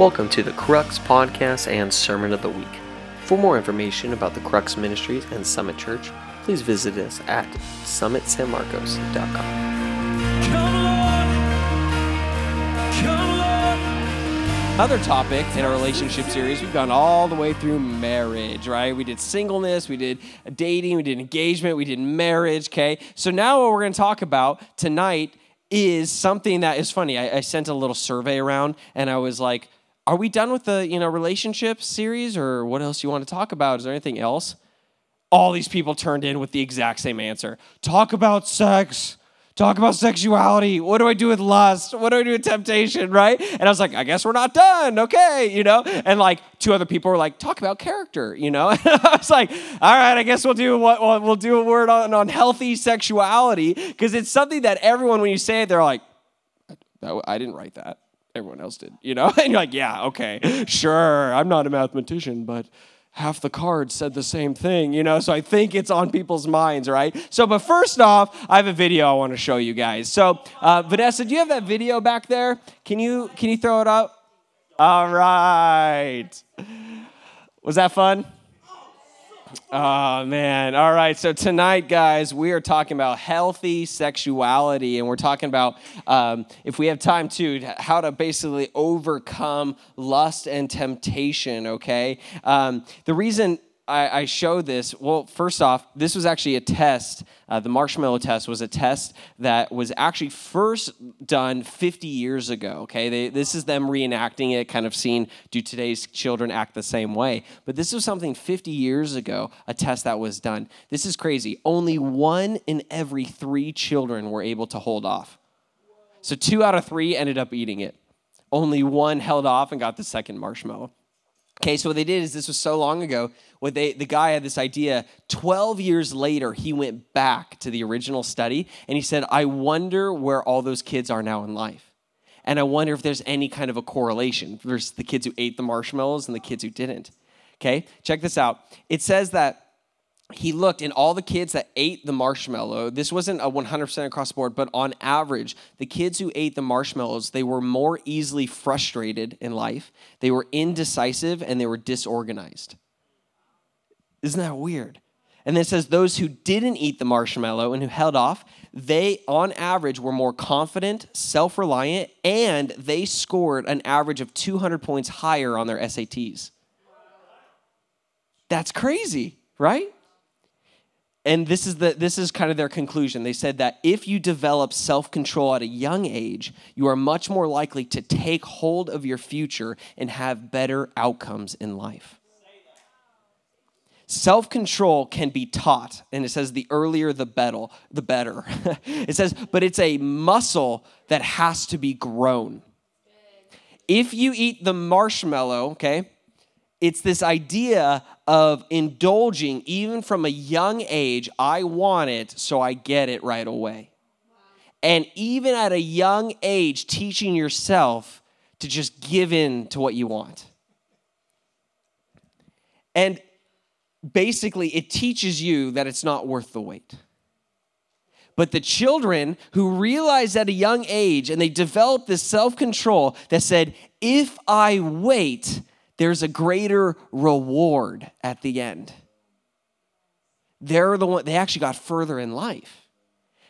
Welcome to the Crux Podcast and Sermon of the Week. For more information about the Crux Ministries and Summit Church, please visit us at summitsanmarcos.com. Other topic in our relationship series, we've gone all the way through marriage, right? We did singleness, we did dating, we did engagement, we did marriage, okay? So now what we're gonna talk about tonight is something that is funny. I, I sent a little survey around and I was like, are we done with the you know relationship series or what else you want to talk about? Is there anything else? All these people turned in with the exact same answer. Talk about sex. Talk about sexuality. What do I do with lust? What do I do with temptation? Right? And I was like, I guess we're not done. Okay, you know. And like two other people were like, talk about character. You know. And I was like, all right, I guess we'll do what we'll, do a word on, on healthy sexuality because it's something that everyone, when you say it, they're like, I didn't write that everyone else did, you know? And you're like, yeah, okay, sure, I'm not a mathematician, but half the cards said the same thing, you know? So I think it's on people's minds, right? So, but first off, I have a video I want to show you guys. So, uh, Vanessa, do you have that video back there? Can you can you throw it up? All right. Was that fun? Oh, man. All right. So, tonight, guys, we are talking about healthy sexuality, and we're talking about, um, if we have time to, how to basically overcome lust and temptation, okay? Um, the reason I, I show this, well, first off, this was actually a test. Uh, the marshmallow test was a test that was actually first done 50 years ago. Okay, they, this is them reenacting it, kind of seeing do today's children act the same way. But this was something 50 years ago, a test that was done. This is crazy. Only one in every three children were able to hold off. So two out of three ended up eating it. Only one held off and got the second marshmallow. Okay, so what they did is this was so long ago. What they the guy had this idea. Twelve years later, he went back to the original study and he said, "I wonder where all those kids are now in life, and I wonder if there's any kind of a correlation. There's the kids who ate the marshmallows and the kids who didn't." Okay, check this out. It says that he looked and all the kids that ate the marshmallow this wasn't a 100% across the board but on average the kids who ate the marshmallows they were more easily frustrated in life. They were indecisive and they were disorganized. Isn't that weird? And then it says those who didn't eat the marshmallow and who held off they on average were more confident self-reliant and they scored an average of 200 points higher on their SATs that's crazy right and this is the this is kind of their conclusion. They said that if you develop self-control at a young age you are much more likely to take hold of your future and have better outcomes in life. Self-control can be taught and it says the earlier the better the better. It says but it's a muscle that has to be grown. If you eat the marshmallow okay it's this idea of indulging even from a young age. I want it, so I get it right away. And even at a young age, teaching yourself to just give in to what you want. And basically, it teaches you that it's not worth the wait. But the children who realized at a young age and they developed this self control that said, if I wait, there's a greater reward at the end. They're the one, they actually got further in life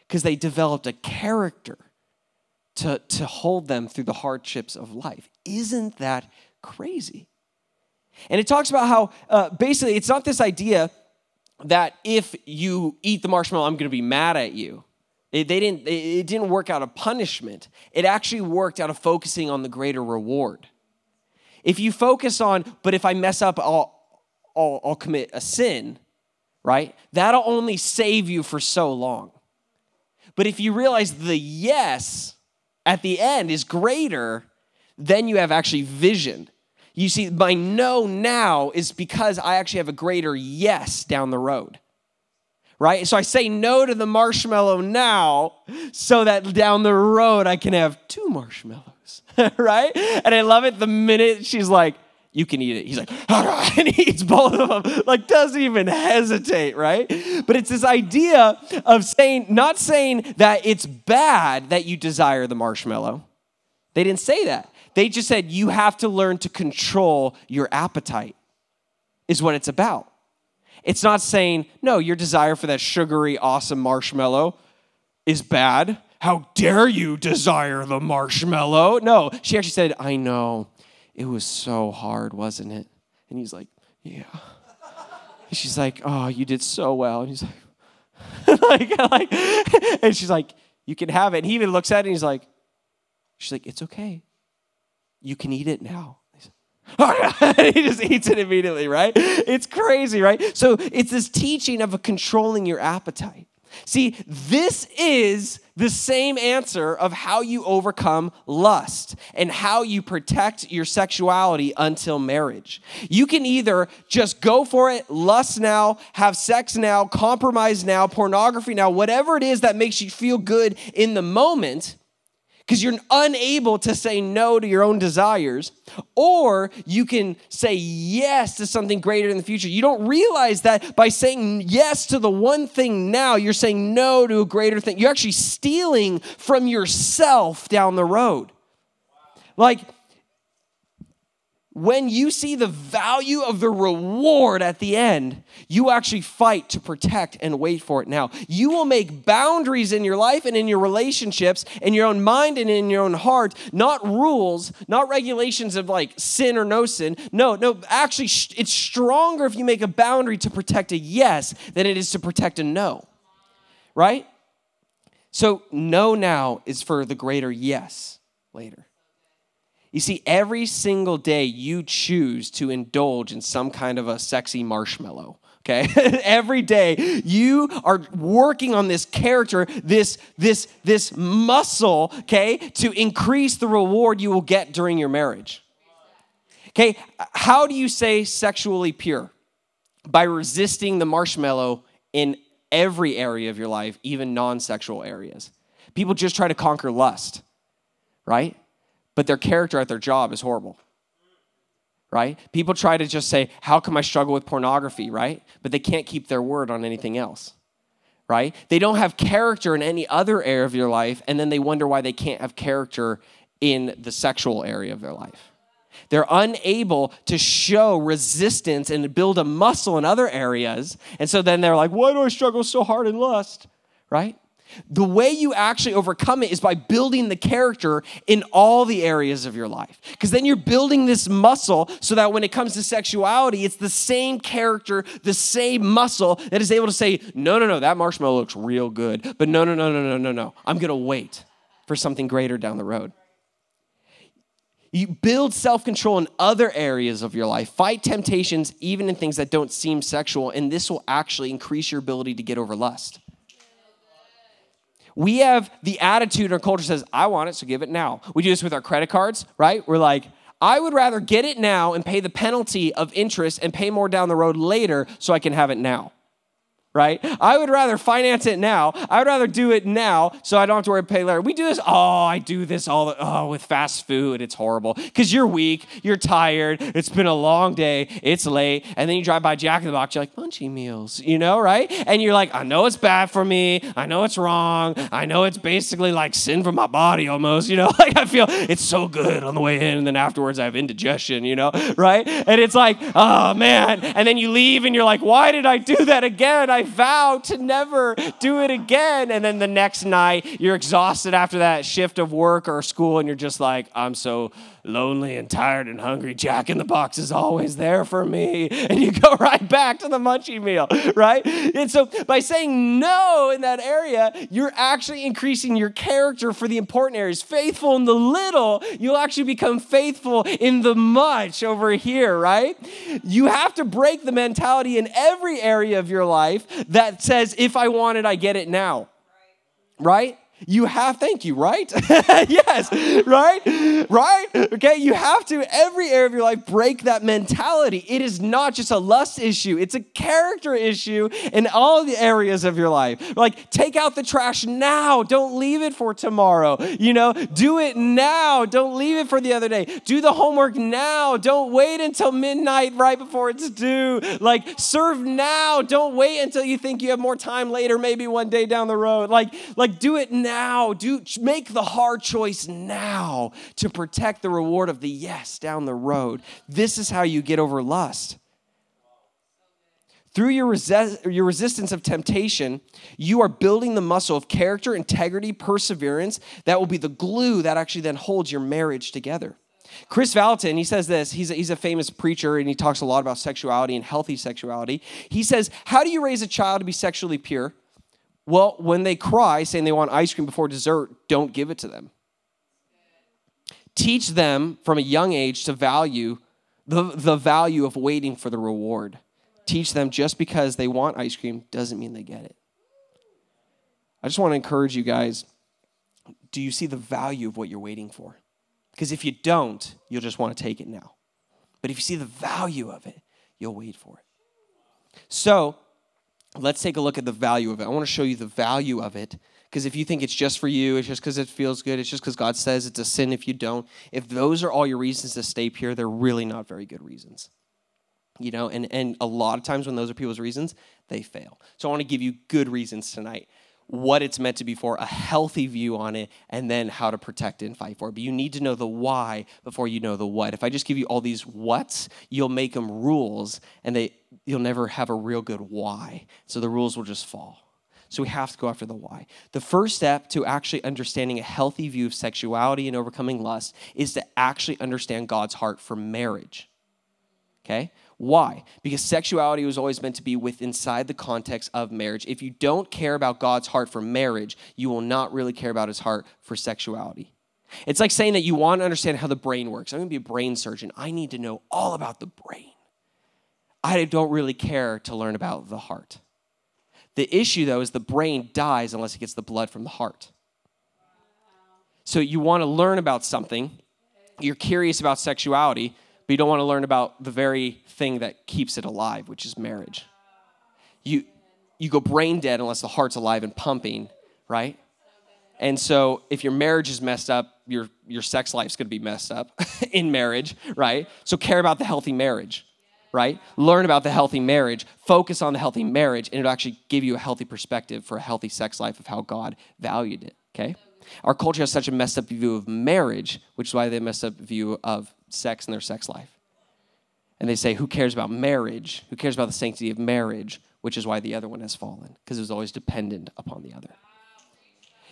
because they developed a character to, to hold them through the hardships of life. Isn't that crazy? And it talks about how uh, basically it's not this idea that if you eat the marshmallow, I'm going to be mad at you. It, they didn't, it didn't work out of punishment. It actually worked out of focusing on the greater reward. If you focus on, but if I mess up, I'll, I'll, I'll commit a sin, right? That'll only save you for so long. But if you realize the yes at the end is greater, then you have actually vision. You see, my no now is because I actually have a greater yes down the road. Right? So I say no to the marshmallow now so that down the road I can have two marshmallows. right? And I love it the minute she's like, you can eat it. He's like, and he eats both of them, like doesn't even hesitate, right? But it's this idea of saying, not saying that it's bad that you desire the marshmallow. They didn't say that. They just said you have to learn to control your appetite, is what it's about. It's not saying, no, your desire for that sugary, awesome marshmallow is bad. How dare you desire the marshmallow? No, she actually said, I know. It was so hard, wasn't it? And he's like, yeah. And she's like, oh, you did so well. And he's like, like, like, and she's like, you can have it. And he even looks at it and he's like, she's like, it's okay. You can eat it now. he just eats it immediately, right? It's crazy, right? So it's this teaching of controlling your appetite. See, this is the same answer of how you overcome lust and how you protect your sexuality until marriage. You can either just go for it, lust now, have sex now, compromise now, pornography now, whatever it is that makes you feel good in the moment because you're unable to say no to your own desires, or you can say yes to something greater in the future. You don't realize that by saying yes to the one thing now, you're saying no to a greater thing. You're actually stealing from yourself down the road. Like, when you see the value of the reward at the end, you actually fight to protect and wait for it now. You will make boundaries in your life and in your relationships, in your own mind and in your own heart, not rules, not regulations of like sin or no sin. No, no, actually, it's stronger if you make a boundary to protect a yes than it is to protect a no, right? So, no now is for the greater yes later. You see, every single day you choose to indulge in some kind of a sexy marshmallow. Okay, every day you are working on this character, this this this muscle. Okay, to increase the reward you will get during your marriage. Okay, how do you say sexually pure? By resisting the marshmallow in every area of your life, even non-sexual areas. People just try to conquer lust, right? But their character at their job is horrible. Right? People try to just say, How come I struggle with pornography? Right? But they can't keep their word on anything else. Right? They don't have character in any other area of your life, and then they wonder why they can't have character in the sexual area of their life. They're unable to show resistance and build a muscle in other areas. And so then they're like, Why do I struggle so hard in lust? Right? The way you actually overcome it is by building the character in all the areas of your life. Because then you're building this muscle so that when it comes to sexuality, it's the same character, the same muscle that is able to say, no, no, no, that marshmallow looks real good. But no, no, no, no, no, no, no. I'm going to wait for something greater down the road. You build self control in other areas of your life. Fight temptations, even in things that don't seem sexual, and this will actually increase your ability to get over lust. We have the attitude our culture says, I want it, so give it now. We do this with our credit cards, right? We're like, I would rather get it now and pay the penalty of interest and pay more down the road later so I can have it now right? I would rather finance it now. I would rather do it now so I don't have to worry about pay later. We do this, oh, I do this all the, oh, with fast food. It's horrible because you're weak, you're tired, it's been a long day, it's late, and then you drive by Jack in the Box, you're like, munchie meals, you know, right? And you're like, I know it's bad for me, I know it's wrong, I know it's basically like sin for my body almost, you know, like I feel it's so good on the way in, and then afterwards I have indigestion, you know, right? And it's like, oh man, and then you leave and you're like, why did I do that again? I I vow to never do it again. And then the next night, you're exhausted after that shift of work or school, and you're just like, I'm so lonely and tired and hungry. Jack in the Box is always there for me. And you go right back to the munchie meal, right? And so by saying no in that area, you're actually increasing your character for the important areas. Faithful in the little, you'll actually become faithful in the much over here, right? You have to break the mentality in every area of your life that says, if I want it, I get it now. Right? You have, thank you, right? yes, right? Right? Okay, you have to, every area of your life, break that mentality. It is not just a lust issue, it's a character issue in all the areas of your life. Like, take out the trash now, don't leave it for tomorrow. You know, do it now, don't leave it for the other day. Do the homework now, don't wait until midnight right before it's due. Like, serve now, don't wait until you think you have more time later, maybe one day down the road. Like, like do it now now. Do make the hard choice now to protect the reward of the yes down the road. This is how you get over lust. Through your, your resistance of temptation, you are building the muscle of character, integrity, perseverance that will be the glue that actually then holds your marriage together. Kris Vallotton, he says this. He's a, he's a famous preacher and he talks a lot about sexuality and healthy sexuality. He says, How do you raise a child to be sexually pure? Well, when they cry, saying they want ice cream before dessert, don't give it to them. Teach them from a young age to value the, the value of waiting for the reward. Teach them just because they want ice cream doesn't mean they get it. I just want to encourage you guys do you see the value of what you're waiting for? Because if you don't, you'll just want to take it now. But if you see the value of it, you'll wait for it. So, let's take a look at the value of it. I want to show you the value of it because if you think it's just for you, it's just because it feels good, it's just because God says it's a sin if you don't, if those are all your reasons to stay pure, they're really not very good reasons. You know, and, and a lot of times when those are people's reasons, they fail. So I want to give you good reasons tonight what it's meant to be for, a healthy view on it, and then how to protect it and fight for it. But you need to know the why before you know the what. If I just give you all these whats, you'll make them rules, and they you'll never have a real good why. So the rules will just fall. So we have to go after the why. The first step to actually understanding a healthy view of sexuality and overcoming lust is to actually understand God's heart for marriage. Okay? Why? Because sexuality was always meant to be with inside the context of marriage. If you don't care about God's heart for marriage, you will not really care about his heart for sexuality. It's like saying that you want to understand how the brain works. I'm going to be a brain surgeon. I need to know all about the brain. I don't really care to learn about the heart. The issue, though, is the brain dies unless it gets the blood from the heart. So you want to learn about something, you're curious about sexuality, but you don't want to learn about the very thing that keeps it alive, which is marriage. You, you go brain dead unless the heart's alive and pumping, right? And so if your marriage is messed up, your, your sex life's gonna be messed up in marriage, right? So care about the healthy marriage, right? Learn about the healthy marriage, focus on the healthy marriage, and it'll actually give you a healthy perspective for a healthy sex life of how God valued it, okay? Our culture has such a messed up view of marriage, which is why they messed up view of sex and their sex life. And they say, Who cares about marriage? Who cares about the sanctity of marriage? Which is why the other one has fallen, because it was always dependent upon the other.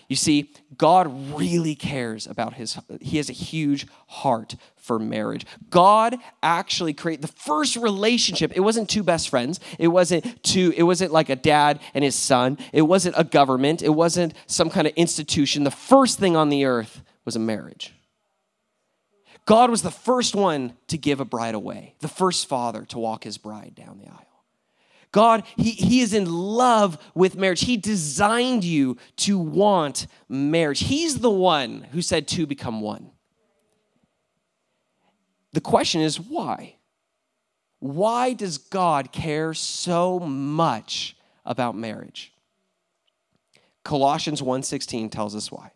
You see, God really cares about his, he has a huge heart for marriage. God actually created the first relationship. It wasn't two best friends. It wasn't two, it wasn't like a dad and his son. It wasn't a government. It wasn't some kind of institution. The first thing on the earth was a marriage. God was the first one to give a bride away, the first father to walk his bride down the aisle. God, he, he is in love with marriage. He designed you to want marriage. He's the one who said two become one. The question is why? Why does God care so much about marriage? Colossians 1:16 tells us why.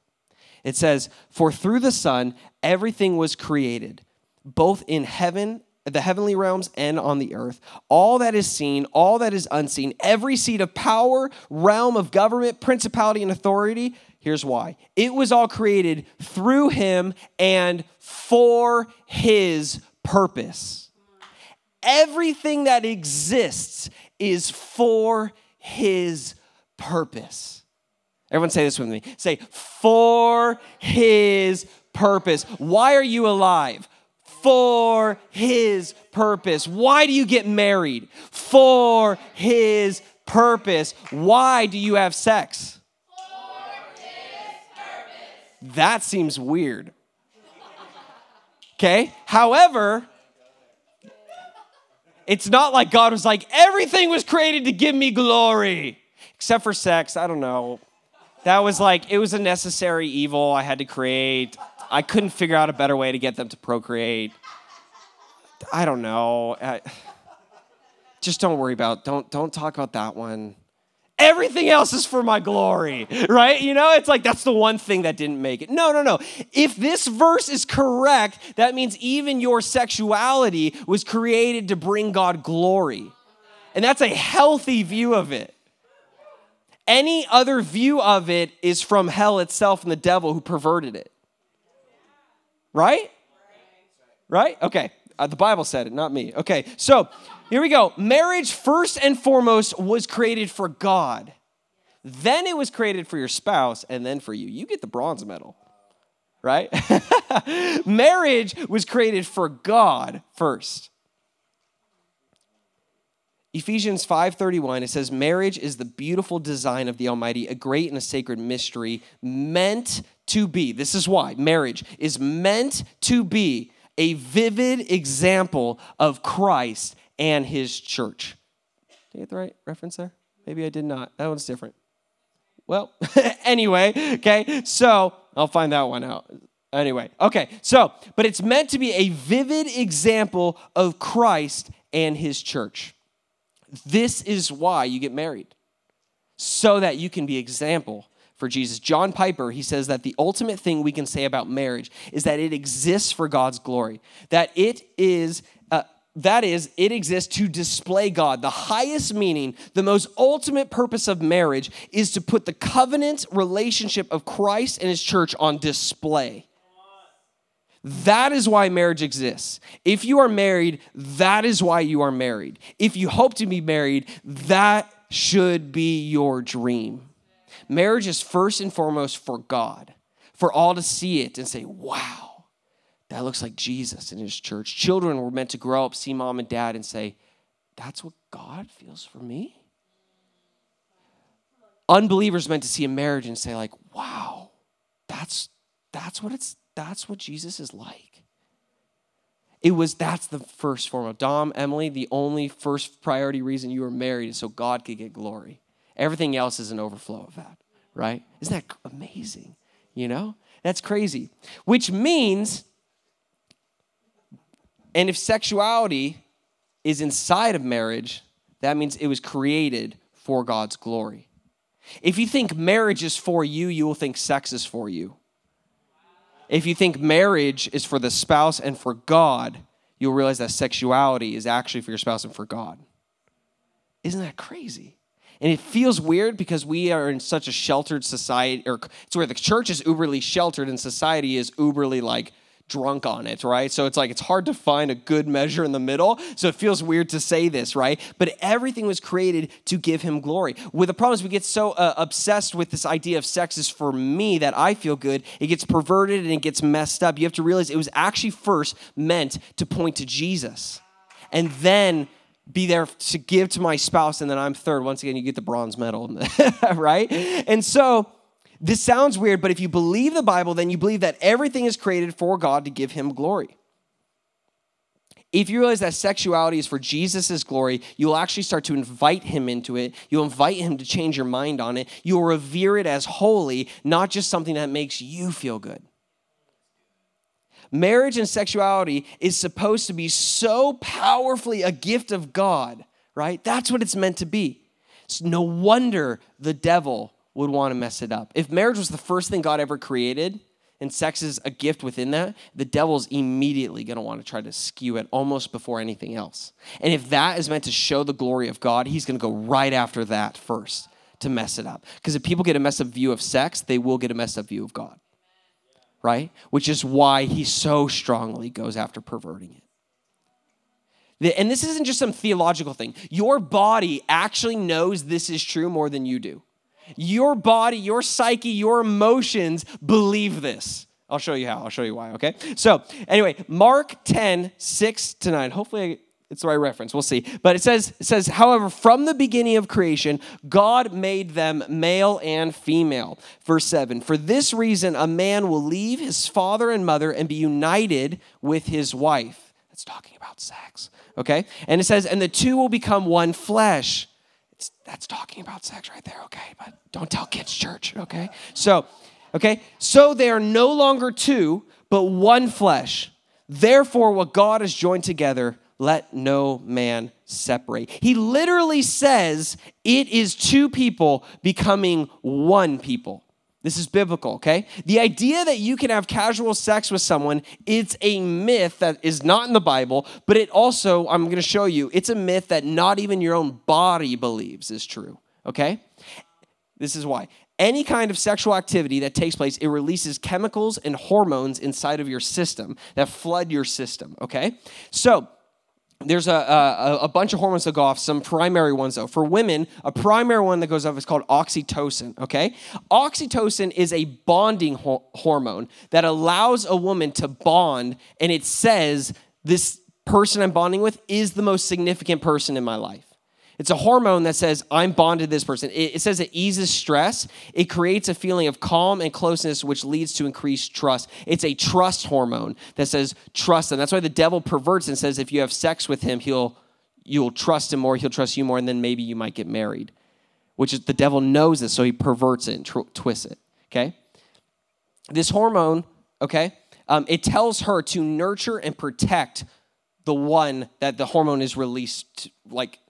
It says, For through the Son, everything was created, both in heaven, the heavenly realms, and on the earth. All that is seen, all that is unseen, every seat of power, realm of government, principality, and authority. Here's why it was all created through him and for his purpose. Everything that exists is for his purpose. Everyone say this with me. Say, for his purpose. Why are you alive? For his purpose. Why do you get married? For his purpose. Why do you have sex? That seems weird. Okay? However, it's not like God was like, everything was created to give me glory, except for sex. I don't know. That was like, it was a necessary evil I had to create. I couldn't figure out a better way to get them to procreate. I don't know. I, just don't worry about don't don't talk about that one. Everything else is for my glory, right? You know, it's like that's the one thing that didn't make it. No, no, no. If this verse is correct, that means even your sexuality was created to bring God glory. And that's a healthy view of it. Any other view of it is from hell itself and the devil who perverted it. Right? Right? Okay. Uh, the Bible said it, not me. Okay. So here we go. Marriage, first and foremost, was created for God. Then it was created for your spouse, and then for you. You get the bronze medal, right? Marriage was created for God first. Ephesians 5:31 it says marriage is the beautiful design of the almighty a great and a sacred mystery meant to be this is why marriage is meant to be a vivid example of Christ and his church. Did I get the right reference there? Maybe I did not. That one's different. Well, anyway, okay, so I'll find that one out. Anyway, okay, so, but it's meant to be a vivid example of Christ and his church. This is why you get married, so that you can be example for Jesus. John Piper, he says that the ultimate thing we can say about marriage is that it exists for God's glory, that it is uh, that is, it exists to display God. The highest meaning, the most ultimate purpose of marriage is to put the covenant relationship of Christ and his church on display. That is why marriage exists. If you are married, that is why you are married. If you hope to be married, that should be your dream. Marriage is first and foremost for God, for all to see it and say, wow that looks like Jesus in his church. Children were meant to grow up, see mom and dad, and say, That's what God feels for me. Unbelievers meant to see a marriage and say, like, wow, that's that's what it's that's what Jesus is like. It was that's the first form of Dom, Emily, the only first priority reason you were married is so God could get glory. Everything else is an overflow of that, right? Isn't that amazing? You know? That's crazy. Which means and if sexuality is inside of marriage, that means it was created for God's glory. If you think marriage is for you, you will think sex is for you. If you think marriage is for the spouse and for God, you'll realize that sexuality is actually for your spouse and for God. Isn't that crazy? And it feels weird because we are in such a sheltered society, or it's where the church is uberly sheltered and society is uberly like drunk on it, right? So it's like it's hard to find a good measure in the middle. So it feels weird to say this, right? But everything was created to give him glory. With the problem is we get so uh, obsessed with this idea of sex is for me that I feel good. It gets perverted and it gets messed up. You have to realize it was actually first meant to point to Jesus. And then be there to give to my spouse and then I'm third. Once again, you get the bronze medal, right? And so this sounds weird, but if you believe the Bible, then you believe that everything is created for God to give him glory. If you realize that sexuality is for Jesus' glory, you'll actually start to invite him into it. You'll invite him to change your mind on it. You'll revere it as holy, not just something that makes you feel good. Marriage and sexuality is supposed to be so powerfully a gift of God, right? That's what it's meant to be. So no wonder the devil would want to mess it up. If marriage was the first thing God ever created and sex is a gift within that, the devil's immediately going to want to try to skew it almost before anything else. And if that is meant to show the glory of God, he's going to go right after that first to mess it up. Because if people get a messed up view of sex, they will get a messed up view of God. Right? Which is why he so strongly goes after perverting it. And this isn't just some theological thing. Your body actually knows this is true more than you do. Your body, your psyche, your emotions believe this. I'll show you how. I'll show you why, okay? So, anyway, Mark 10, 6 to 9. Hopefully, it's the right reference. We'll see. But it says, it says, however, from the beginning of creation, God made them male and female. Verse 7 For this reason, a man will leave his father and mother and be united with his wife. That's talking about sex, okay? And it says, and the two will become one flesh that's talking about sex right there, okay? But don't tell kids church, okay? So, okay? So they are no longer two, but one flesh. Therefore, what God has joined together, let no man separate. He literally says it is two people becoming one people. This is biblical, okay? The idea that you can have casual sex with someone, it's a myth that is not in the Bible, but it also, I'm gonna show you, it's a myth that not even your own body believes is true, okay? This is why. Any kind of sexual activity that takes place, it releases chemicals and hormones inside of your system that flood your system, okay? So, there's a, a, a bunch of hormones that go off, some primary ones though. For women, a primary one that goes off is called oxytocin, okay? Oxytocin is a bonding ho- hormone that allows a woman to bond, and it says, This person I'm bonding with is the most significant person in my life. It's a hormone that says, I'm bonded to this person. It, it, says it eases stress. It creates a feeling of calm and closeness, which leads to increased trust. It's a trust hormone that says, trust them. That's why the devil perverts and says, if you have sex with him, he'll you'll trust him more, he'll trust you more, and then maybe you might get married. Which is the devil knows this, so he perverts it and twists it. Okay? This hormone, okay, um, it tells her to nurture and protect the one that the hormone is released, like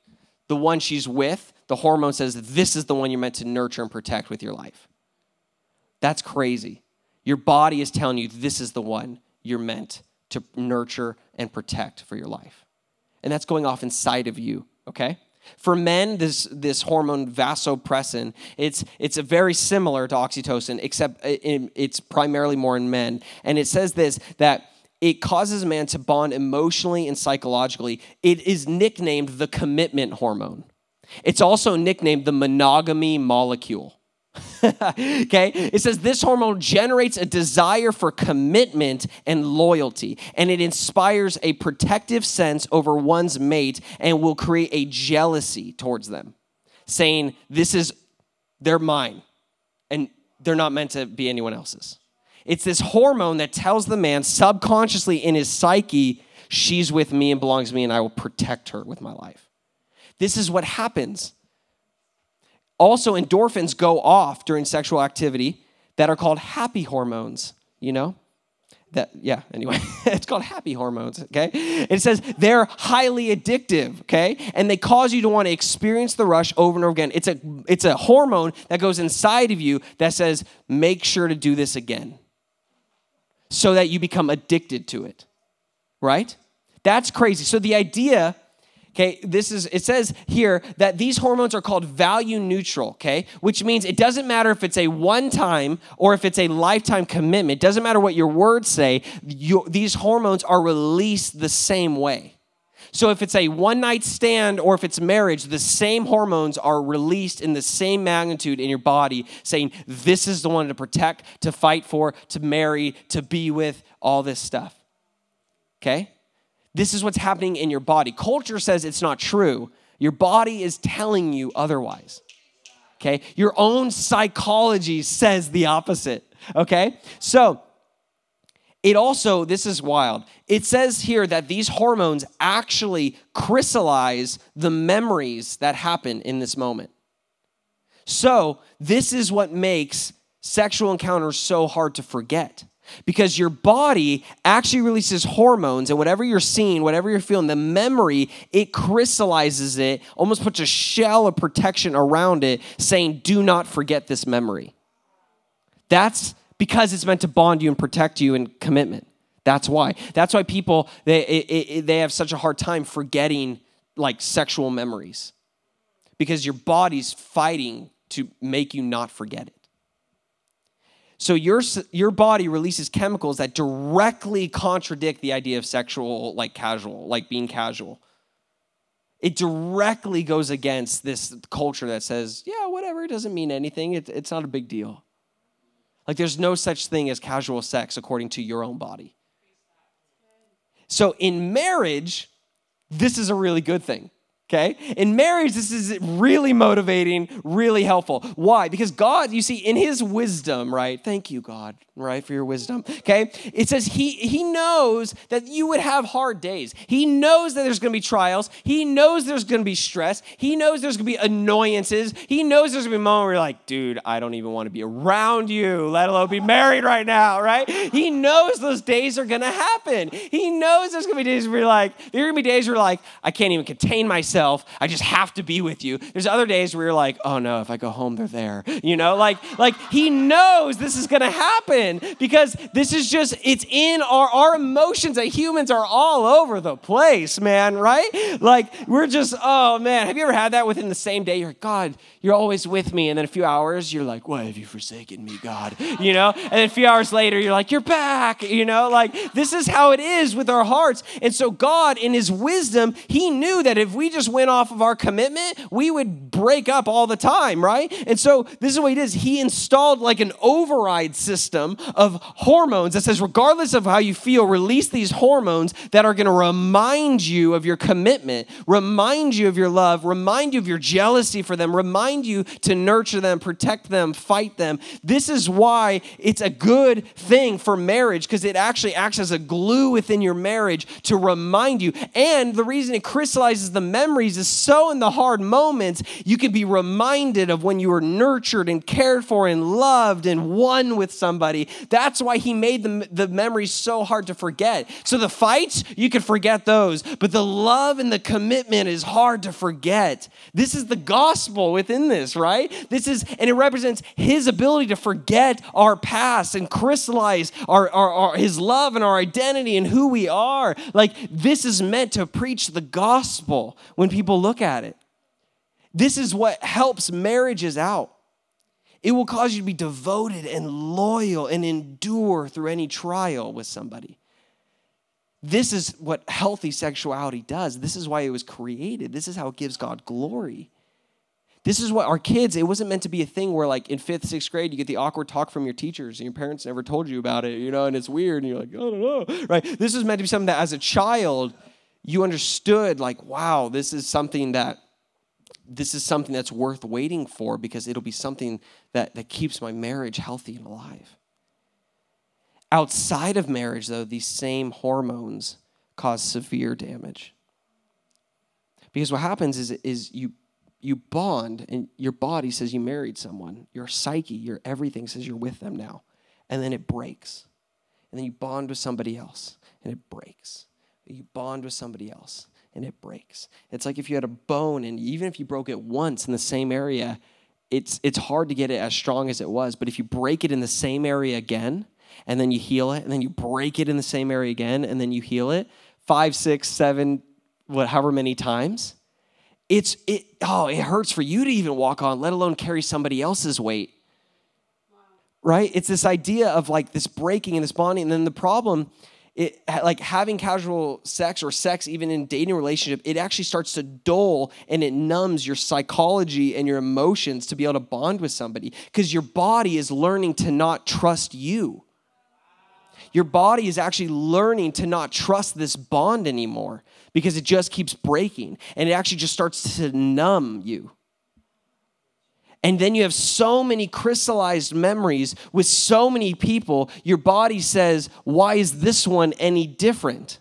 the one she's with, the hormone says this is the one you're meant to nurture and protect with your life. That's crazy. Your body is telling you this is the one you're meant to nurture and protect for your life. And that's going off inside of you, okay? For men, this, this hormone vasopressin, it's, it's very similar to oxytocin, except it's primarily more in men. And it says this that it causes a man to bond emotionally and psychologically. It is nicknamed the commitment hormone. It's also nicknamed the monogamy molecule. okay? It says this hormone generates a desire for commitment and loyalty, and it inspires a protective sense over one's mate and will create a jealousy towards them, saying, This is, they're mine, and they're not meant to be anyone else's. It's this hormone that tells the man subconsciously in his psyche, she's with me and belongs to me, and I will protect her with my life. This is what happens. Also, endorphins go off during sexual activity that are called happy hormones, you know? That, yeah, anyway, it's called happy hormones, okay? It says they're highly addictive, okay? And they cause you to want to experience the rush over and over again. It's a, it's a hormone that goes inside of you that says, make sure to do this again so that you become addicted to it, right? That's crazy. So the idea, okay, this is, it says here that these hormones are called value neutral, okay, which means it doesn't matter if it's a one time or if it's a lifetime commitment. It doesn't matter what your words say, you, these hormones are released the same way. So if it's a one night stand or if it's marriage, the same hormones are released in the same magnitude in your body, saying, This is the one to protect, to fight for, to marry, to be with, all this stuff. Okay? This is what's happening in your body. Culture says it's not true. Your body is telling you otherwise. Okay? Your own psychology says the opposite. Okay? So, it also, this is wild, it says here that these hormones actually crystallize the memories that happen in this moment. So, this is what makes sexual encounters so hard to forget. Because your body actually releases hormones, and whatever you're seeing, whatever you're feeling, the memory, it crystallizes it, almost puts a shell of protection around it, saying, Do not forget this memory. That's because it's meant to bond you and protect you in commitment. That's why. That's why people they it, it, they have such a hard time forgetting like sexual memories because your body's fighting to make you not forget it. So your your body releases chemicals that directly contradict the idea of sexual like casual, like being casual. It directly goes against this culture that says, yeah, whatever, it doesn't mean anything. It, it's not a big deal. Like there's no such thing as casual sex according to your own body. So in marriage, this is a really good thing okay? In marriage, this is really motivating, really helpful. Why? Because God, you see, in his wisdom, right? Thank you, God, right, for your wisdom, okay? It says he, he knows that you would have hard days. He knows that there's gonna be trials. He knows there's gonna be stress. He knows there's gonna be annoyances. He knows there's gonna be a moment where you're like, dude, I don't even wanna be around you, let alone be married right now, right? He knows those days are gonna happen. He knows there's gonna be days where you're like, there are gonna be days where you're like, I can't even contain myself myself. I just have to be with you. There's other days where you're like, oh no, if I go home, they're there. You know, like, like he knows this is gonna happen because this is just, it's in our, our emotions that humans are all over the place, man, right? Like, we're just, oh man, have you ever had that within the same day? You're like, God, you're always with me. And then a few hours, you're like, why have you forsaken me, God? You know? And then a few hours later, you're like, you're back. You know, like this is how it is with our hearts. And so God, in his wisdom, he knew that if we just went off of our commitment, we would break up all the time, right? And so this is what he does. He installed like an override system of hormones that says, regardless of how you feel, release these hormones that are going to remind you of your commitment, remind you of your love, remind you of your jealousy for them, remind you to nurture them, protect them, fight them. This is why it's a good thing for marriage because it actually acts as a glue within your marriage to remind you. And the reason it crystallizes the memories is so in the hard moments, you can be reminded of when you were nurtured and cared for and loved and one with somebody. That's why he made the, the memories so hard to forget. So the fights, you can forget those, but the love and the commitment is hard to forget. This is the gospel within this, right? This is, and it represents his ability to forget our past and crystallize our, our, our, his love and our identity and who we are. Like, this is meant to preach the gospel when people look at it. This is what helps marriages out. It will cause you to be devoted and loyal and endure through any trial with somebody. This is what healthy sexuality does. This is why it was created. This is how it gives God glory. This is what our kids, it wasn't meant to be a thing where, like, in fifth, sixth grade, you get the awkward talk from your teachers and your parents never told you about it, you know, and it's weird and you're like, I don't know, right? This is meant to be something that as a child, you understood, like, wow, this is something that. This is something that's worth waiting for because it'll be something that, that keeps my marriage healthy and alive. Outside of marriage, though, these same hormones cause severe damage. Because what happens is, is you you bond and your body says you married someone. Your psyche, your everything says you're with them now. And then it breaks. And then you bond with somebody else and it breaks. You bond with somebody else and it breaks. It's like if you had a bone and even if you broke it once in the same area, it's it's hard to get it as strong as it was, but if you break it in the same area again and then you heal it and then you break it in the same area again and then you heal it, five, six, seven, what however many times, it's it oh it hurts for you to even walk on let alone carry somebody else's weight. Right? It's this idea of like this breaking and this bonding. And then the problem it like having casual sex or sex even in dating relationship it actually starts to dull and it numbs your psychology and your emotions to be able to bond with somebody because your body is learning to not trust you your body is actually learning to not trust this bond anymore because it just keeps breaking and it actually just starts to numb you. And then you have so many crystallized memories with so many people, your body says, Why is this one any different?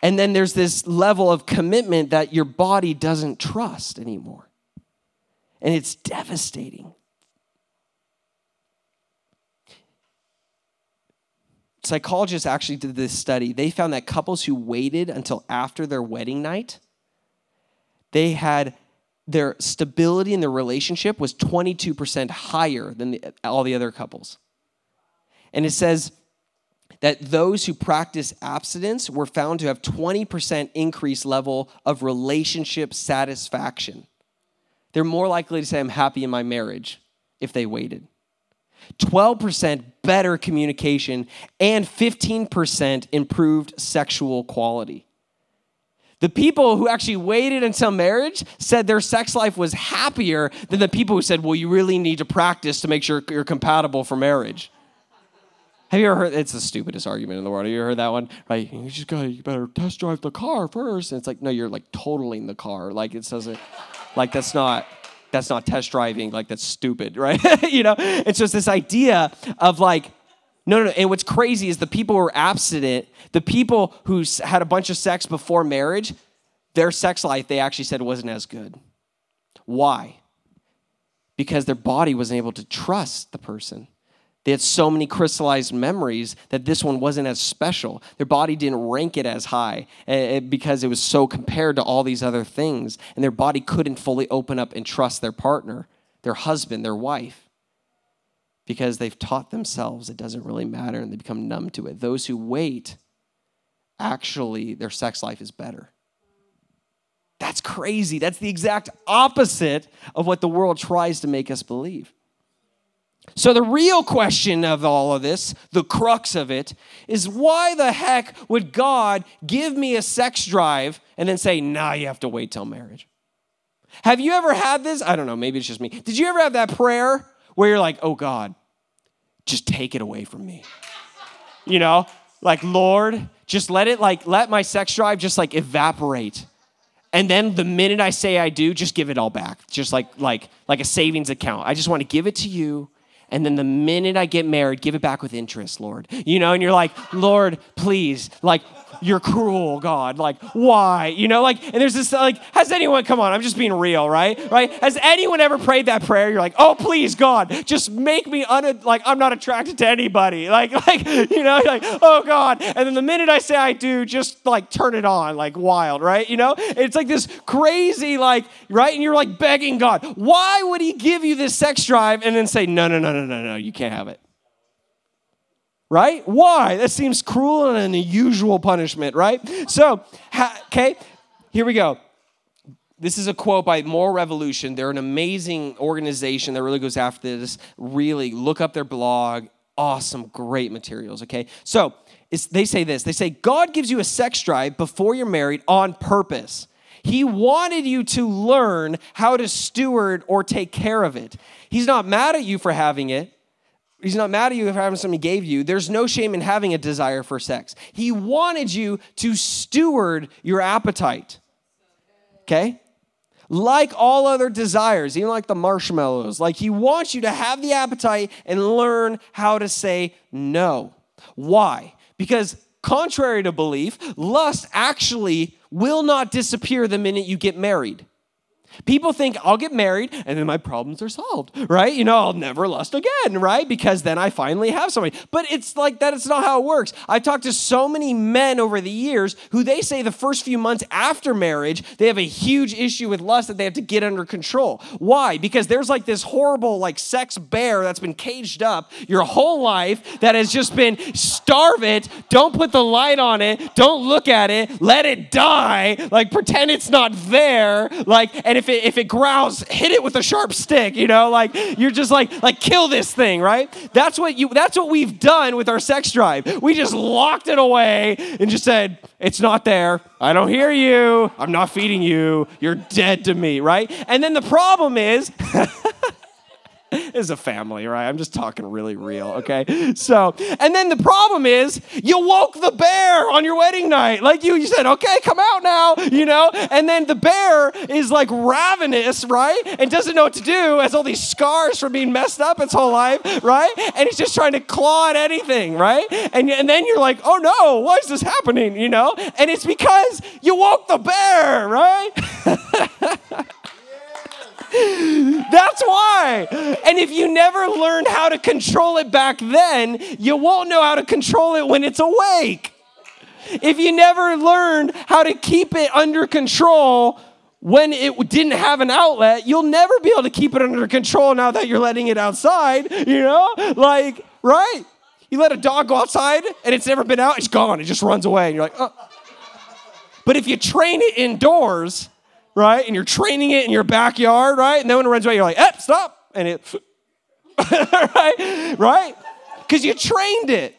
And then there's this level of commitment that your body doesn't trust anymore. And it's devastating. psychologists actually did this study. They found that couples who waited until after their wedding night, they had their stability in their relationship was 22% higher than the, all the other couples. And it says that those who practice abstinence were found to have 20% increased level of relationship satisfaction. They're more likely to say, I'm happy in my marriage if they waited. 12% better communication, and 15% improved sexual quality. The people who actually waited until marriage said their sex life was happier than the people who said, well, you really need to practice to make sure you're compatible for marriage. Have you ever heard? It's the stupidest argument in the world. Have you ever heard that one? Right? You just gotta, you better test drive the car first. And it's like, no, you're like totaling the car. Like it it, like that's not that's not test driving, like that's stupid, right? you know? It's just this idea of like, no, no, no. And what's crazy is the people who are abstinent, the people who had a bunch of sex before marriage, their sex life, they actually said wasn't as good. Why? Because their body wasn't able to trust the person. They had so many crystallized memories that this one wasn't as special. Their body didn't rank it as high eh, because it was so compared to all these other things. And their body couldn't fully open up and trust their partner, their husband, their wife, because they've taught themselves it doesn't really matter and they become numb to it. Those who wait, actually, their sex life is better. That's crazy. That's the exact opposite of what the world tries to make us believe. So, the real question of all of this, the crux of it, is why the heck would God give me a sex drive and then say, nah, you have to wait till marriage? Have you ever had this? I don't know, maybe it's just me. Did you ever have that prayer where you're like, oh God, just take it away from me? You know, like, Lord, just let it, like, let my sex drive just like evaporate. And then the minute I say I do, just give it all back. Just like, like, like a savings account. I just want to give it to you and then the minute I get married, give it back with interest, Lord. You know, and you're like, Lord, please, like, you're cruel, God. Like, why? You know, like, and there's this, like, has anyone, come on, I'm just being real, right? Right? Has anyone ever prayed that prayer? You're like, oh, please, God, just make me, un- like, I'm not attracted to anybody. Like, like, you know, like, oh, God. And then the minute I say I do, just like turn it on, like wild, right? You know, it's like this crazy, like, right? And you're like begging God, why would He give you this sex drive and then say, no, no, no, no, no, no, you can't have it? Right? Why? That seems cruel and an unusual punishment, right? So, ha- okay, here we go. This is a quote by Moral Revolution. They're an amazing organization that really goes after this. Really, look up their blog. Awesome, great materials, okay? So, they say this they say, God gives you a sex drive before you're married on purpose. He wanted you to learn how to steward or take care of it. He's not mad at you for having it. He's not mad at you for having something he gave you. There's no shame in having a desire for sex. He wanted you to steward your appetite. Okay? Like all other desires, even like the marshmallows, like he wants you to have the appetite and learn how to say no. Why? Because contrary to belief, lust actually will not disappear the minute you get married. People think I'll get married and then my problems are solved, right? You know, I'll never lust again, right? Because then I finally have somebody. But it's like that, it's not how it works. I've talked to so many men over the years who they say the first few months after marriage, they have a huge issue with lust that they have to get under control. Why? Because there's like this horrible, like sex bear that's been caged up your whole life that has just been starve it, don't put the light on it, don't look at it, let it die, like pretend it's not there, like, and if it if it growls, hit it with a sharp stick, you know, like you're just like like kill this thing, right? That's what you that's what we've done with our sex drive. We just locked it away and just said, it's not there. I don't hear you. I'm not feeding you. You're dead to me, right? And then the problem is is a family, right? I'm just talking really real, okay? So, and then the problem is you woke the bear on your wedding night. Like you, you said, okay, come out now, you know? And then the bear is like ravenous, right? And doesn't know what to do, has all these scars from being messed up its whole life, right? And he's just trying to claw at anything, right? And, and then you're like, oh no, why is this happening, you know? And it's because you woke the bear, right? That's why. And if you never learned how to control it back then, you won't know how to control it when it's awake. If you never learned how to keep it under control when it didn't have an outlet, you'll never be able to keep it under control now that you're letting it outside, you know? Like, right? You let a dog go outside and it's never been out, it's gone. It just runs away. And you're like, oh. But if you train it indoors, right? And you're training it in your backyard, right? And then when it runs away, you're like, eh, stop. And it, right? Right? Because you trained it.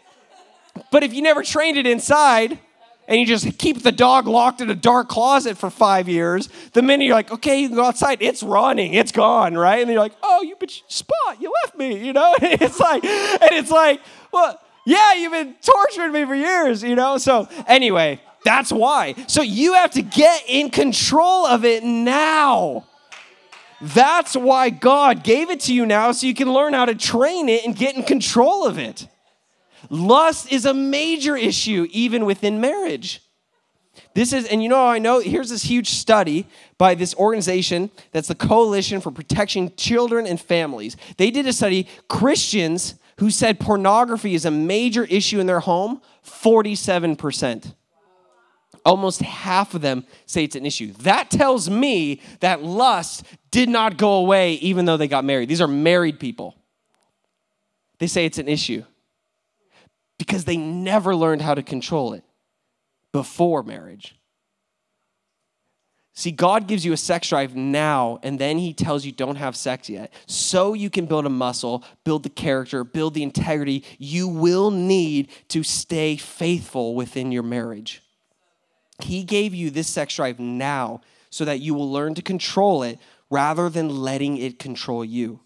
But if you never trained it inside, and you just keep the dog locked in a dark closet for five years, the minute you're like, okay, you can go outside, it's running, it's gone, right? And you're like, oh, you bitch, spot, you left me, you know? And it's like, and it's like, well, yeah, you've been torturing me for years, you know? So anyway, that's why. So you have to get in control of it now. That's why God gave it to you now so you can learn how to train it and get in control of it. Lust is a major issue even within marriage. This is, and you know, I know here's this huge study by this organization that's the Coalition for Protecting Children and Families. They did a study, Christians who said pornography is a major issue in their home, 47%. Almost half of them say it's an issue. That tells me that lust did not go away even though they got married. These are married people. They say it's an issue because they never learned how to control it before marriage. See, God gives you a sex drive now, and then He tells you don't have sex yet. So you can build a muscle, build the character, build the integrity you will need to stay faithful within your marriage. He gave you this sex drive now so that you will learn to control it rather than letting it control you,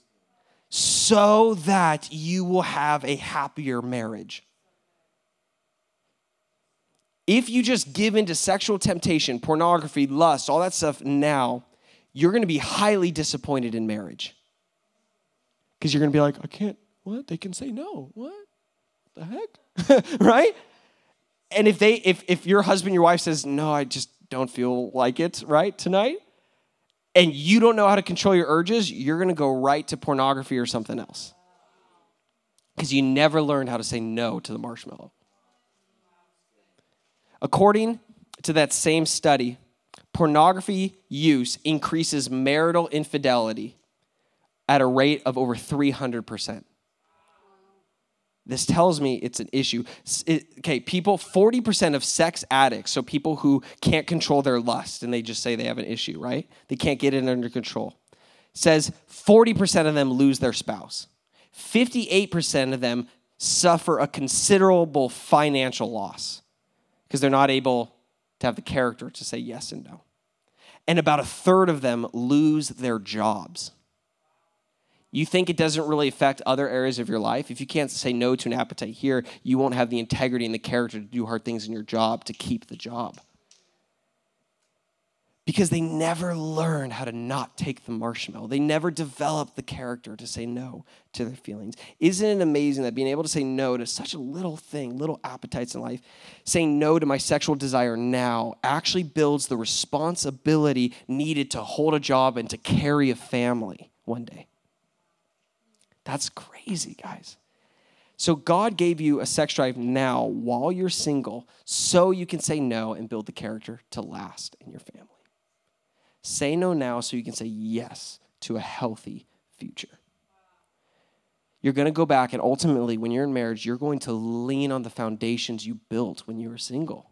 so that you will have a happier marriage. If you just give into sexual temptation, pornography, lust, all that stuff now, you're to be highly disappointed in marriage. Because you're to be like, I can't, what? They can say no. What? The heck? right? And if they if if your husband, your wife says, "No, I just don't feel like it right tonight," and you don't know how to control your urges, you're going to go right to pornography or something else. Cuz you never learned how to say no to the marshmallow. According to that same study, pornography use increases marital infidelity at a rate of over 300%. This tells me it's an issue. It, okay, people, 40% of sex addicts, so people who can't control their lust and they just say they have an issue, right? They can't get it under control. Says 40% of them lose their spouse. 58% of them suffer a considerable financial loss because they're not able to have the character to say yes and no. And about a third of them lose their jobs. You think it doesn't really affect other areas of your life? If you can't say no to an appetite here, you won't have the integrity and the character to do hard things in your job to keep the job because they never learned how to not take the marshmallow. They never developed the character to say no to their feelings. Isn't it amazing that being able to say no to such a little thing, little appetites in life, saying no to my sexual desire now actually builds the responsibility needed to hold a job and to carry a family one day? That's crazy, guys. So God gave you a sex drive now while you're single so you can say no and build the character to last in your family. Say no now so you can say yes to a healthy future. You're going to go back, and ultimately, when you're in marriage, you're going to lean on the foundations you built when you were single.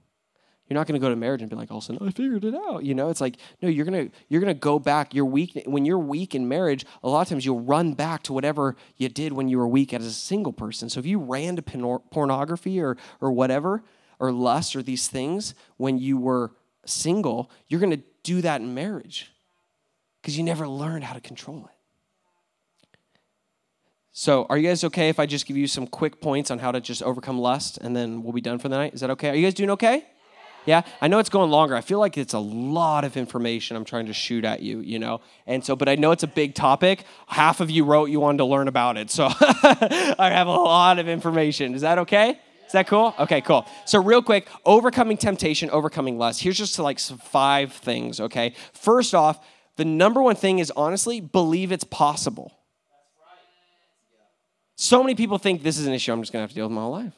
You're not going to go to marriage and be like, all of a sudden, I figured it out. You know, it's like, no, you're going to you're going to go back. You're weak when you're weak in marriage. A lot of times, you'll run back to whatever you did when you were weak as a single person. So if you ran to pornography or or whatever or lust or these things when you were single, you're going to do that in marriage because you never learned how to control it. So, are you guys okay if I just give you some quick points on how to just overcome lust and then we'll be done for the night? Is that okay? Are you guys doing okay? Yeah, I know it's going longer. I feel like it's a lot of information I'm trying to shoot at you, you know? And so, but I know it's a big topic. Half of you wrote you wanted to learn about it. So I have a lot of information. Is that okay? Is that cool? Okay, cool. So, real quick, overcoming temptation, overcoming lust. Here's just like five things, okay? First off, the number one thing is honestly believe it's possible. So many people think this is an issue I'm just gonna have to deal with my whole life.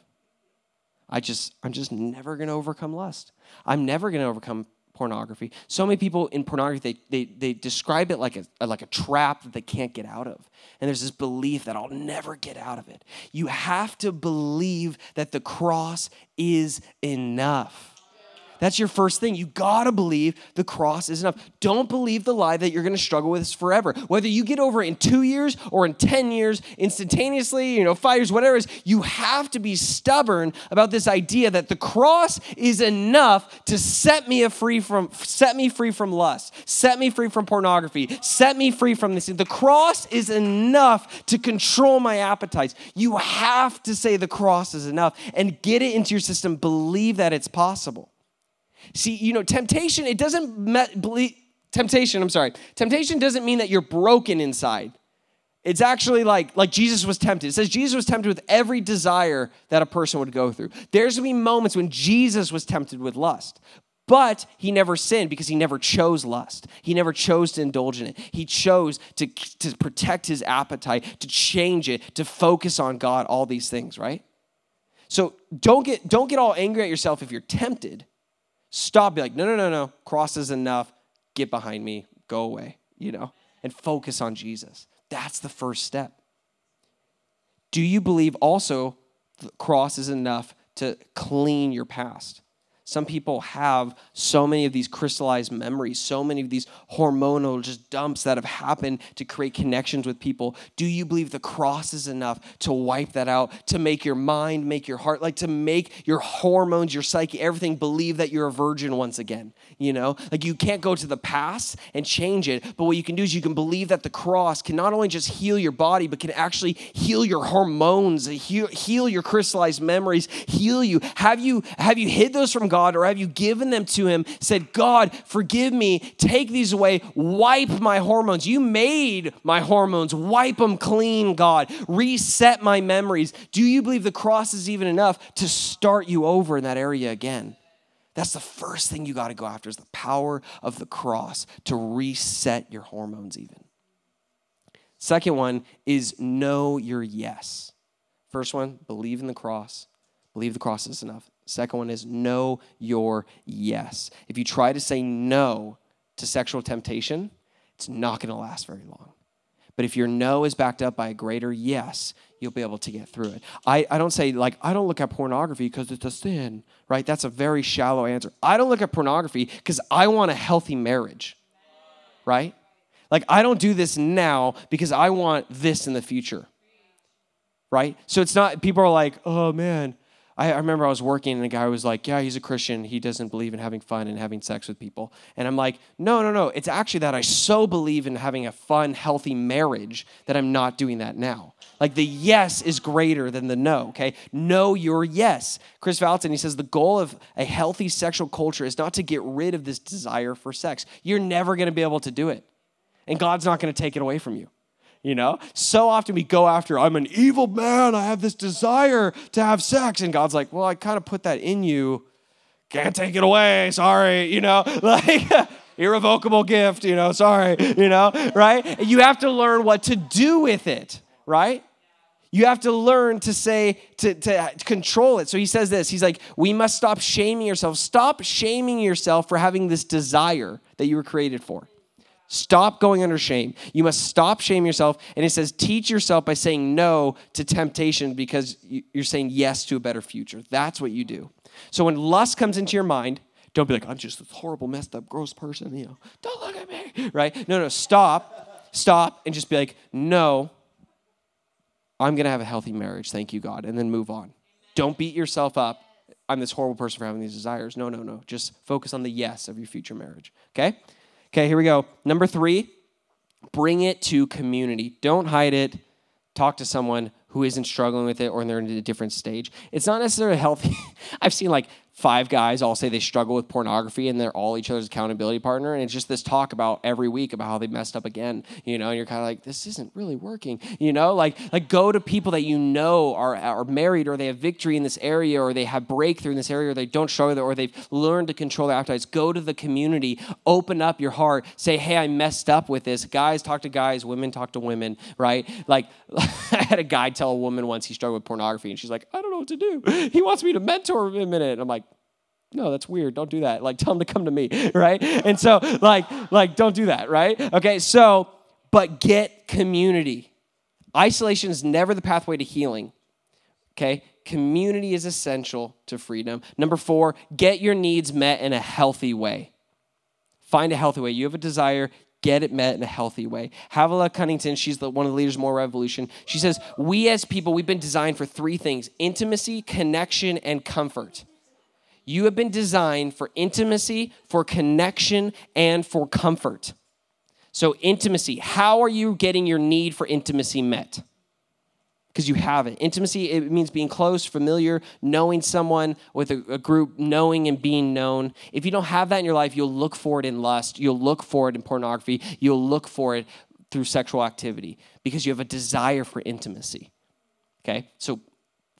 I just, I'm just never gonna overcome lust. I'm never gonna overcome pornography. So many people in pornography, they, they, they describe it like a, like a trap that they can't get out of. And there's this belief that I'll never get out of it. You have to believe that the cross is enough. That's your first thing. You gotta believe the cross is enough. Don't believe the lie that you're gonna struggle with this forever. Whether you get over it in two years or in 10 years, instantaneously, you know, five years, whatever it is, you have to be stubborn about this idea that the cross is enough to set me free from set me free from lust, set me free from pornography, set me free from this. The cross is enough to control my appetites. You have to say the cross is enough and get it into your system. Believe that it's possible. See, you know, temptation, it doesn't me- believe, temptation, I'm sorry. Temptation doesn't mean that you're broken inside. It's actually like like Jesus was tempted. It says Jesus was tempted with every desire that a person would go through. There's gonna be moments when Jesus was tempted with lust. But he never sinned because he never chose lust. He never chose to indulge in it. He chose to, to protect his appetite, to change it, to focus on God, all these things, right? So don't get, don't get all angry at yourself if you're tempted. Stop, be like, no, no, no, no, cross is enough. Get behind me, go away, you know, and focus on Jesus. That's the first step. Do you believe also the cross is enough to clean your past? Some people have so many of these crystallized memories, so many of these hormonal just dumps that have happened to create connections with people. Do you believe the cross is enough to wipe that out, to make your mind, make your heart, like to make your hormones, your psyche, everything believe that you're a virgin once again? You know, like you can't go to the past and change it, but what you can do is you can believe that the cross can not only just heal your body, but can actually heal your hormones, heal, heal your crystallized memories, heal you. Have you have you hid those from God or have you given them to Him? Said, God, forgive me, take these away, wipe my hormones. You made my hormones, wipe them clean, God. Reset my memories. Do you believe the cross is even enough to start you over in that area again? That's the first thing you got to go after is the power of the cross to reset your hormones even. Second one is know your yes. First one, believe in the cross. Believe the cross is enough. Second one is know your yes. If you try to say no to sexual temptation, it's not going to last very long. But if your no is backed up by a greater yes, you'll be able to get through it. I, I don't say, like, I don't look at pornography because it's a sin, right? That's a very shallow answer. I don't look at pornography because I want a healthy marriage, right? Like, I don't do this now because I want this in the future, right? So it's not, people are like, oh man, I, remember I was working and a guy was like, Yeah, he's a Christian. He doesn't believe in having fun and having sex with people. And I'm like, No, no, no. It's actually that I so believe in having a fun, healthy marriage that I'm not doing that now. Like the yes is greater than the no, okay? Know your yes. Kris Vallotton, he says the goal of a healthy sexual culture is not to get rid of this desire for sex. You're never gonna be able to do it. And God's not gonna take it away from you you know? So often we go after i'm an evil man i have this desire to have sex and god's like well i kind of put that in you. Can't take it away sorry you know? Like irrevocable gift you know sorry you know? Right? You have to learn what to do with it right? You have to learn to say to, to control it. So he says this he's like we must stop shaming yourself. Stop shaming yourself for having this desire that you were created for Stop going under shame. You must stop shaming yourself. And it says, teach yourself by saying no to temptation because you're saying yes to a better future. That's what you do. So when lust comes into your mind, don't be like, I'm just this horrible, messed up, gross person. You know, don't look at me. Right? No, no, stop. Stop and just be like, no, I'm going to have a healthy marriage. Thank you, God. And then move on. Don't beat yourself up. I'm this horrible person for having these desires. No, no, no. Just focus on the yes of your future marriage. Okay? Okay, here we go. Number three, bring it to community. Don't hide it. Talk to someone who isn't struggling with it or they're in a different stage. It's not necessarily healthy. I've seen like five guys all say they struggle with pornography and they're all each other's accountability partner. And it's just this talk about every week about how they messed up again, you know, and you're kind of like, this isn't really working, you know, like, like go to people that you know are, are married or they have victory in this area or they have breakthrough in this area or they don't struggle or they've learned to control their appetites. Go to the community, open up your heart, say, hey, I messed up with this. Guys talk to guys, women talk to women, right? Like I had a guy tell a woman once he struggled with pornography and she's like, I don't know what to do. He wants me to mentor him in a minute. And I'm like, no that's weird. Don't do that. Like tell him to come to me right? And so like like don't do that right? Okay so but get community. Isolation is never the pathway to healing okay? Community is essential to freedom. Number four get your needs met in a healthy way. Find a healthy way. You have a desire get it met in a healthy way. Havilah Cunnington, she's the, one of the leaders of Moral Revolution. She says, We as people, we've been designed for three things intimacy, connection, and comfort. You have been designed for intimacy, for connection, and for comfort. So, intimacy, how are you getting your need for intimacy met? Because you have it. Intimacy, it means being close, familiar, knowing someone with a, a, group, knowing and being known. If you don't have that in your life, you'll look for it in lust, you'll look for it in pornography, you'll look for it through sexual activity because you have a desire for intimacy. Okay? So,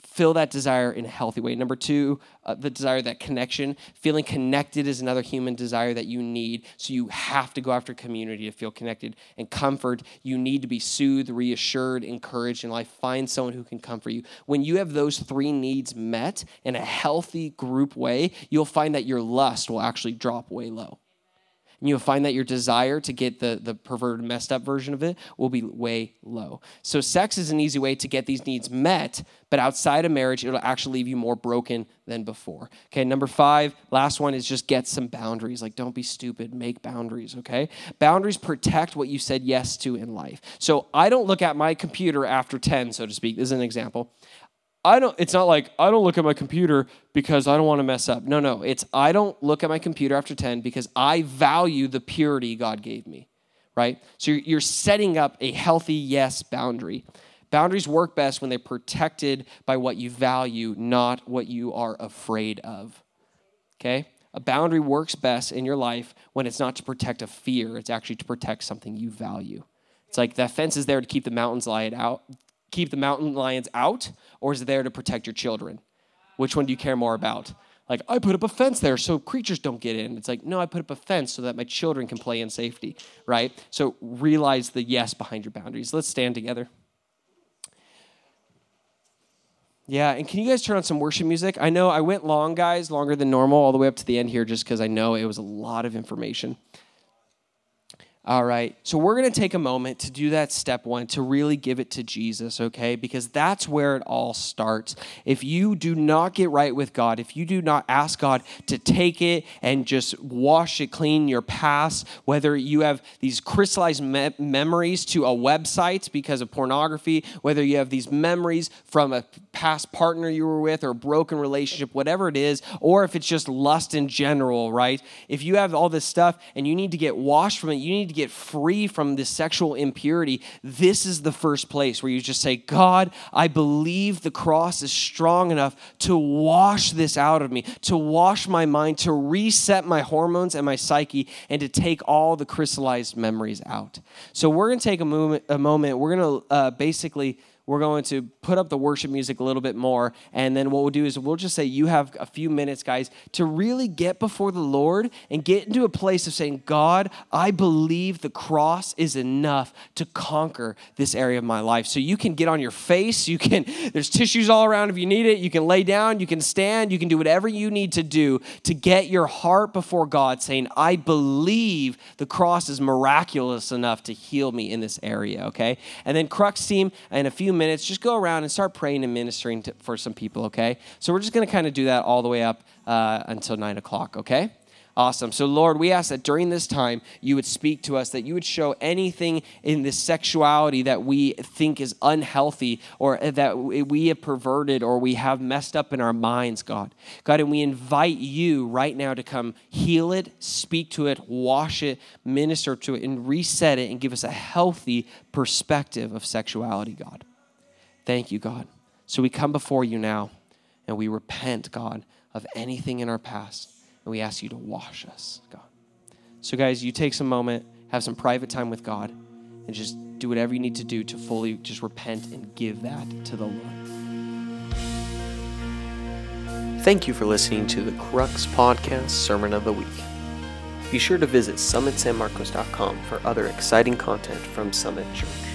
fill that desire in a healthy way. Number two, uh, the desire, that connection. Feeling connected is another human desire that you need. So you have to go after community to feel connected. And comfort, you need to be soothed, reassured, encouraged in life. Find someone who can comfort you. When you have those three needs met in a healthy group way, you'll find that your lust will actually drop way low and you'll find that your desire to get the, the perverted, messed up version of it will be way low. So, sex is an easy way to get these needs met, but outside of marriage, it'll actually leave you more broken than before. Okay, number five, last one is just get some boundaries. Like, don't be stupid, make boundaries, okay? Boundaries protect what you said yes to in life. So, I don't look at my computer after 10, so to speak. This is an example. I don't it's not like I don't look at my computer because I don't want to mess up. No, no. It's I don't look at my computer after 10 because I value the purity God gave me. Right? So you're, setting up a healthy yes boundary. Boundaries work best when they're protected by what you value, not what you are afraid of. Okay? A boundary works best in your life when it's not to protect a fear, it's actually to protect something you value. It's like that fence is there to keep the mountains lion out, keep the mountain lions out, or is it there to protect your children? Which one do you care more about? Like, I put up a fence there so creatures don't get in. It's like, no, I put up a fence so that my children can play in safety, right? So realize the yes behind your boundaries. Let's stand together. Yeah, and can you guys turn on some worship music? I know I went long, guys, longer than normal, all the way up to the end here, just because I know it was a lot of information. All right. So we're going to take a moment to do that step one, to really give it to Jesus, okay? Because that's where it all starts. If you do not get right with God, if you do not ask God to take it and just wash it clean, your past, whether you have these crystallized me- memories to a website because of pornography, whether you have these memories from a past partner you were with or a broken relationship, whatever it is, or if it's just lust in general, right? If you have all this stuff and you need to get washed from it, you need to get free from this sexual impurity, this is the first place where you just say, God, I believe the cross is strong enough to wash this out of me, to wash my mind, to reset my hormones and my psyche, and to take all the crystallized memories out. So we're going to take a moment, a moment. We're going to uh, basically we're going to put up the worship music a little bit more. And then what we'll do is we'll just say, You have a few minutes, guys, to really get before the Lord and get into a place of saying, God, I believe the cross is enough to conquer this area of my life. So you can get on your face. You can, there's tissues all around if you need it. You can lay down. You can stand. You can do whatever you need to do to get your heart before God, saying, I believe the cross is miraculous enough to heal me in this area, okay? And then Crux team, in a few minutes, just go around and start praying and ministering to, for some people, okay? So we're just going to kind of do that all the way up uh, until 9 o'clock, okay? Awesome. So, Lord, we ask that during this time you would speak to us, that you would show anything in this sexuality that we think is unhealthy or that we have perverted or we have messed up in our minds, God. God, and we invite you right now to come heal it, speak to it, wash it, minister to it, and reset it and give us a healthy perspective of sexuality, God. Thank you, God. So we come before you now and we repent, God, of anything in our past. And we ask you to wash us, God. So, guys, you take some moment, have some private time with God, and just do whatever you need to do to fully just repent and give that to the Lord. Thank you for listening to the Crux Podcast Sermon of the Week. Be sure to visit summitsanmarcos.com for other exciting content from Summit Church.